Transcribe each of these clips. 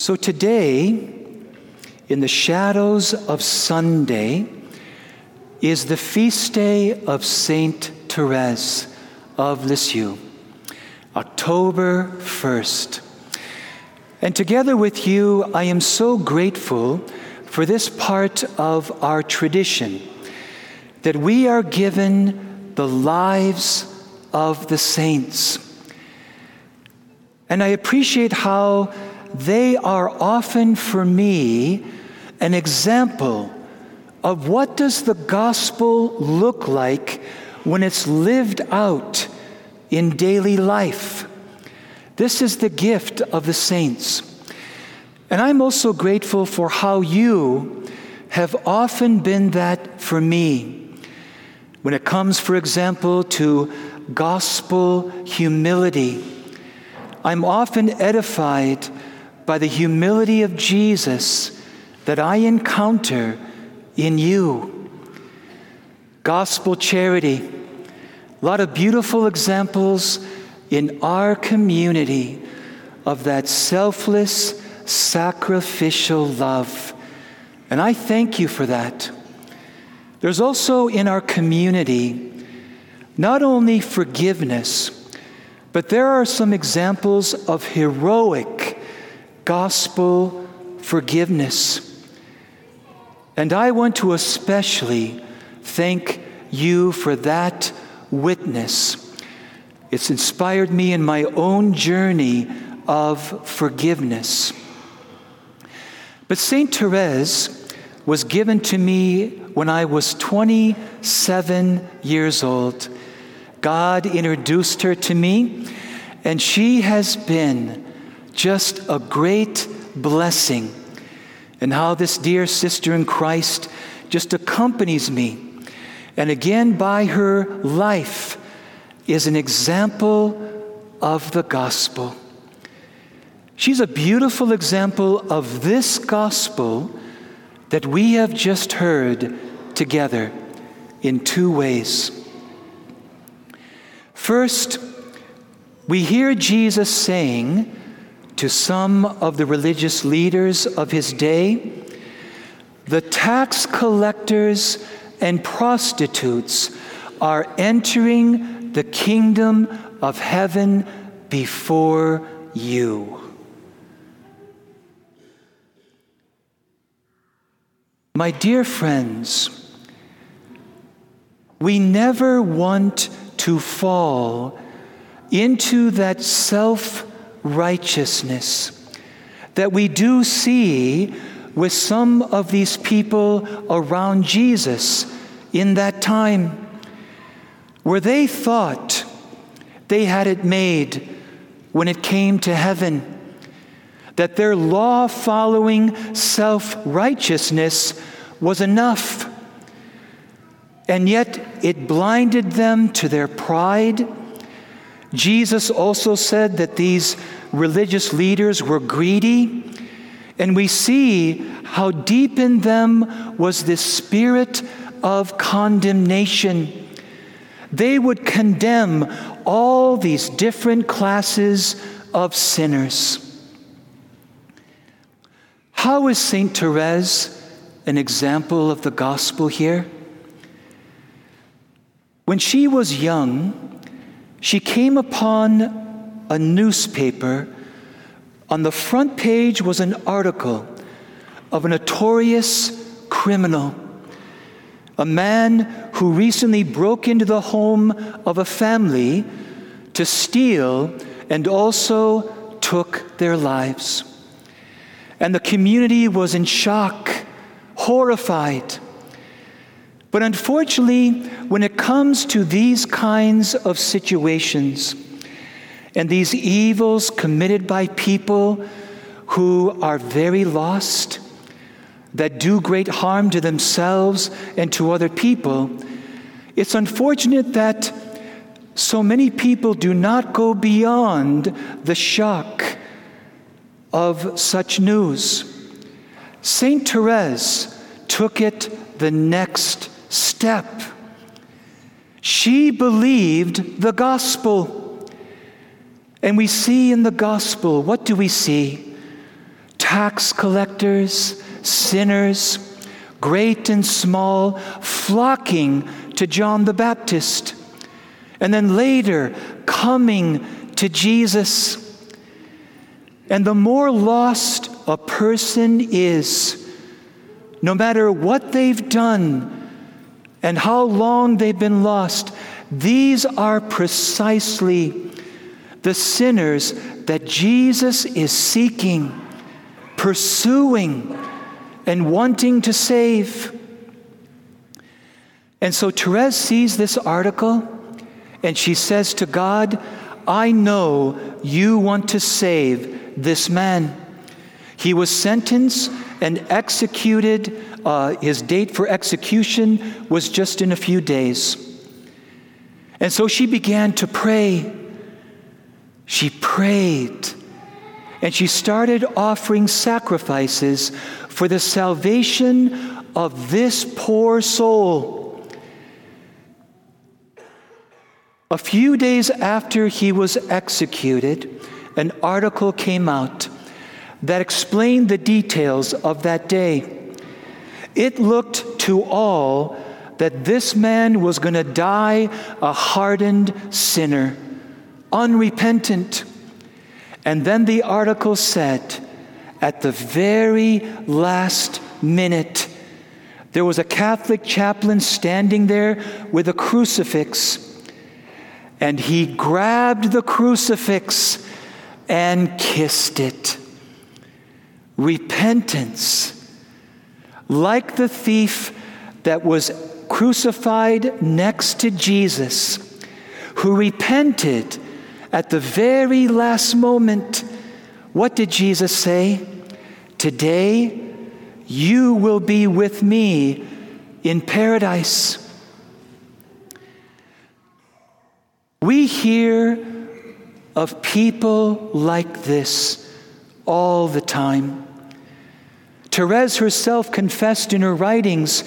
So today, in the shadows of Sunday, is the feast day of Saint Therese of Lisieux, October 1st. And together with you, I am so grateful for this part of our tradition that we are given the lives of the saints. And I appreciate how they are often for me an example of what does the gospel look like when it's lived out in daily life. This is the gift of the saints. And I'm also grateful for how you have often been that for me. When it comes, for example, to gospel humility, I'm often edified by the humility of Jesus that I encounter in you. Gospel charity, a lot of beautiful examples in our community of that selfless, sacrificial love. And I thank you for that. There's also in our community not only forgiveness, but there are some examples of heroic gospel forgiveness. And I want to especially thank you for that witness. It's inspired me in my own journey of forgiveness. But St. Therese was given to me when I was 27 years old. God introduced her to me, and she has been just a great blessing. And how this dear sister in Christ just accompanies me. And again, by her life, is an example of the gospel. She's a beautiful example of this gospel that we have just heard together in two ways. First, we hear Jesus saying to some of the religious leaders of his day, the tax collectors and prostitutes are entering the kingdom of heaven before you. My dear friends, we never want to fall into that self righteousness that we do see with some of these people around Jesus in that time, where they thought they had it made when it came to heaven, that their law following self righteousness was enough. And yet it blinded them to their pride. Jesus also said that these religious leaders were greedy. And we see how deep in them was this spirit of condemnation. They would condemn all these different classes of sinners. How is St. Therese an example of the gospel here? When she was young, she came upon a newspaper. On the front page was an article of a notorious criminal, a man who recently broke into the home of a family to steal and also took their lives. And the community was in shock, horrified. But unfortunately, when it comes to these kinds of situations and these evils committed by people who are very lost, that do great harm to themselves and to other people, it's unfortunate that so many people do not go beyond the shock of such news. Saint Therese took it the next step. She believed the gospel. And we see in the gospel, what do we see? tax collectors, sinners, great and small, flocking to John the Baptist, and then later coming to Jesus. And the more lost a person is, no matter what they've done and how long they've been lost, these are precisely the sinners that Jesus is seeking, pursuing, and wanting to save. And so Therese sees this article and she says to God, I know you want to save this man. He was sentenced and executed. Uh, his date for execution was just in a few days. And so she began to pray. She prayed. And she started offering sacrifices for the salvation of this poor soul. A few days after he was executed, an article came out that explained the details of that day. It looked to all that this man was going to die a hardened sinner, unrepentant. And then the article said, at the very last minute, there was a Catholic chaplain standing there with a crucifix, and he grabbed the crucifix and kissed it. Repentance, like the thief that was crucified next to Jesus, who repented at the very last moment. What did Jesus say? Today you will be with me in paradise. We hear of people like this all the time. Therese herself confessed in her writings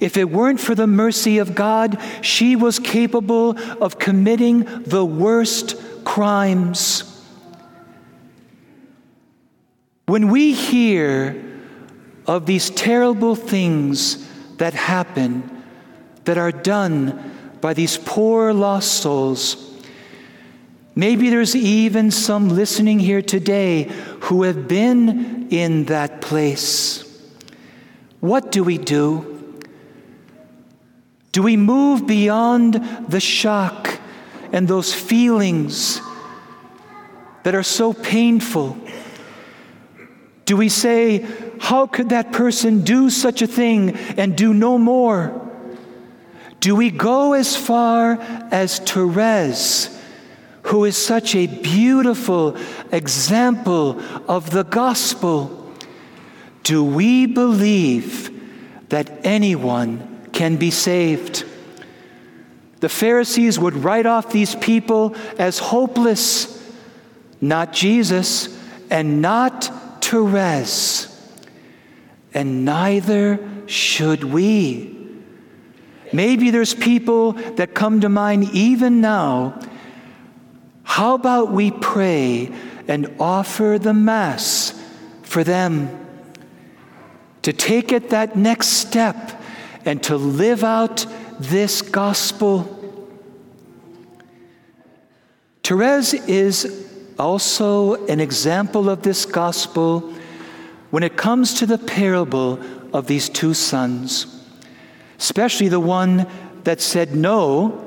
if it weren't for the mercy of God, she was capable of committing the worst crimes. When we hear of these terrible things that happen, that are done by these poor lost souls, maybe there's even some listening here today who have been in that place. What do we do? Do we move beyond the shock and those feelings that are so painful? Do we say, How could that person do such a thing and do no more? Do we go as far as Therese, who is such a beautiful example of the gospel? Do we believe that anyone can be saved? The Pharisees would write off these people as hopeless, not Jesus, and not Therese, and neither should we. Maybe there's people that come to mind even now. How about we pray and offer the Mass for them to take it that next step and to live out this gospel? Therese is also an example of this gospel when it comes to the parable of these two sons, especially the one that said no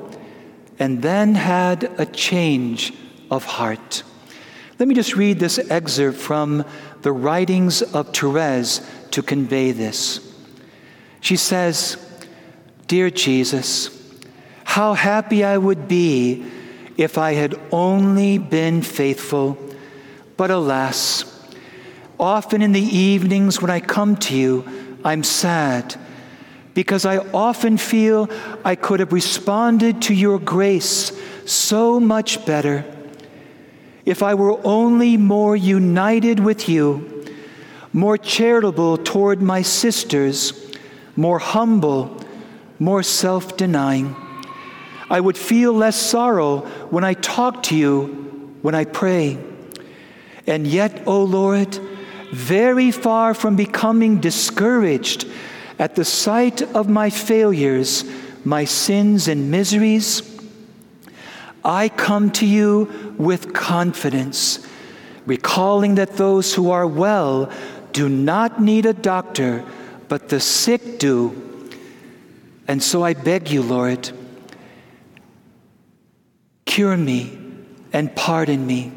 and then had a change of heart. Let me just read this excerpt from the writings of Therese to convey this. She says, Dear Jesus, how happy I would be if I had only been faithful. But alas, often in the evenings when I come to you, I'm sad because I often feel I could have responded to your grace so much better if I were only more united with you, more charitable toward my sisters, more humble, more self denying. I would feel less sorrow when I talk to you, when I pray. And yet, O oh Lord, very far from becoming discouraged at the sight of my failures, my sins, and miseries, I come to you with confidence, recalling that those who are well do not need a doctor, but the sick do. And so I beg you, Lord, cure me and pardon me.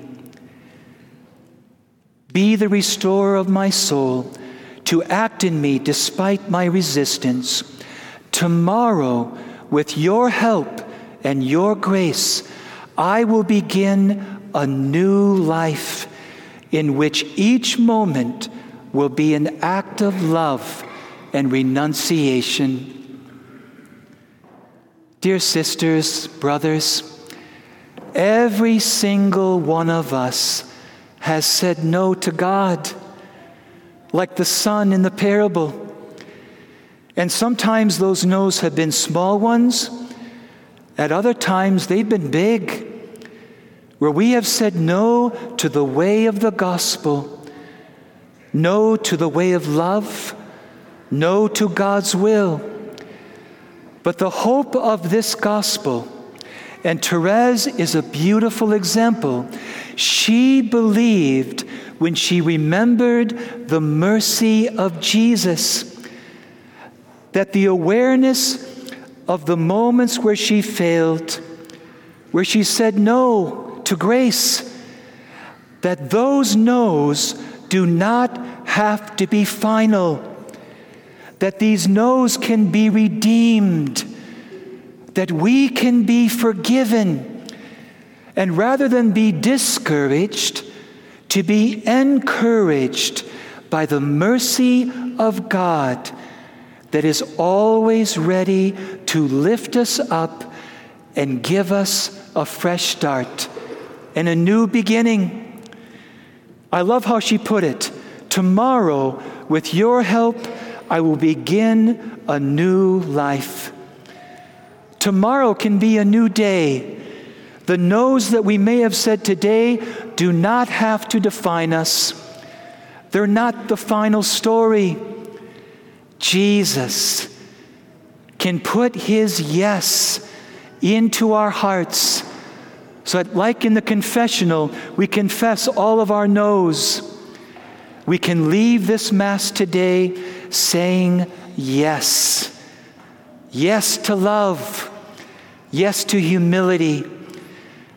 Be the restorer of my soul to act in me despite my resistance. Tomorrow, with your help and your grace, I will begin a new life in which each moment will be an act of love and renunciation. Dear sisters, brothers, every single one of us has said no to God like the son in the parable. And sometimes those no's have been small ones, at other times they've been big, where we have said no to the way of the gospel, no to the way of love, no to God's will. But the hope of this gospel, and Therese is a beautiful example. She believed when she remembered the mercy of Jesus. That the awareness of the moments where she failed, where she said no to grace, that those no's do not have to be final, that these no's can be redeemed, that we can be forgiven. And rather than be discouraged, to be encouraged by the mercy of God that is always ready to lift us up and give us a fresh start and a new beginning. I love how she put it. Tomorrow, with your help, I will begin a new life. Tomorrow can be a new day the no's that we may have said today do not have to define us. They're not the final story. Jesus can put his yes into our hearts so that, like in the confessional, we confess all of our no's. We can leave this Mass today saying yes. Yes to love. Yes to humility.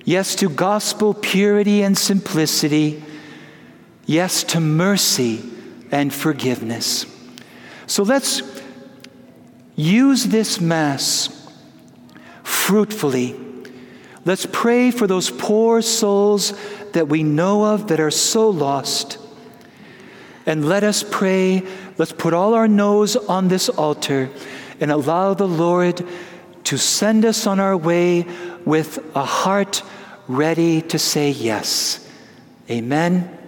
Yes to gospel purity and simplicity. Yes to mercy and forgiveness. So let's use this Mass fruitfully. Let's pray for those poor souls that we know of that are so lost. And let us pray, let's put all our no's on this altar and allow the Lord to send us on our way with a heart ready to say yes. Amen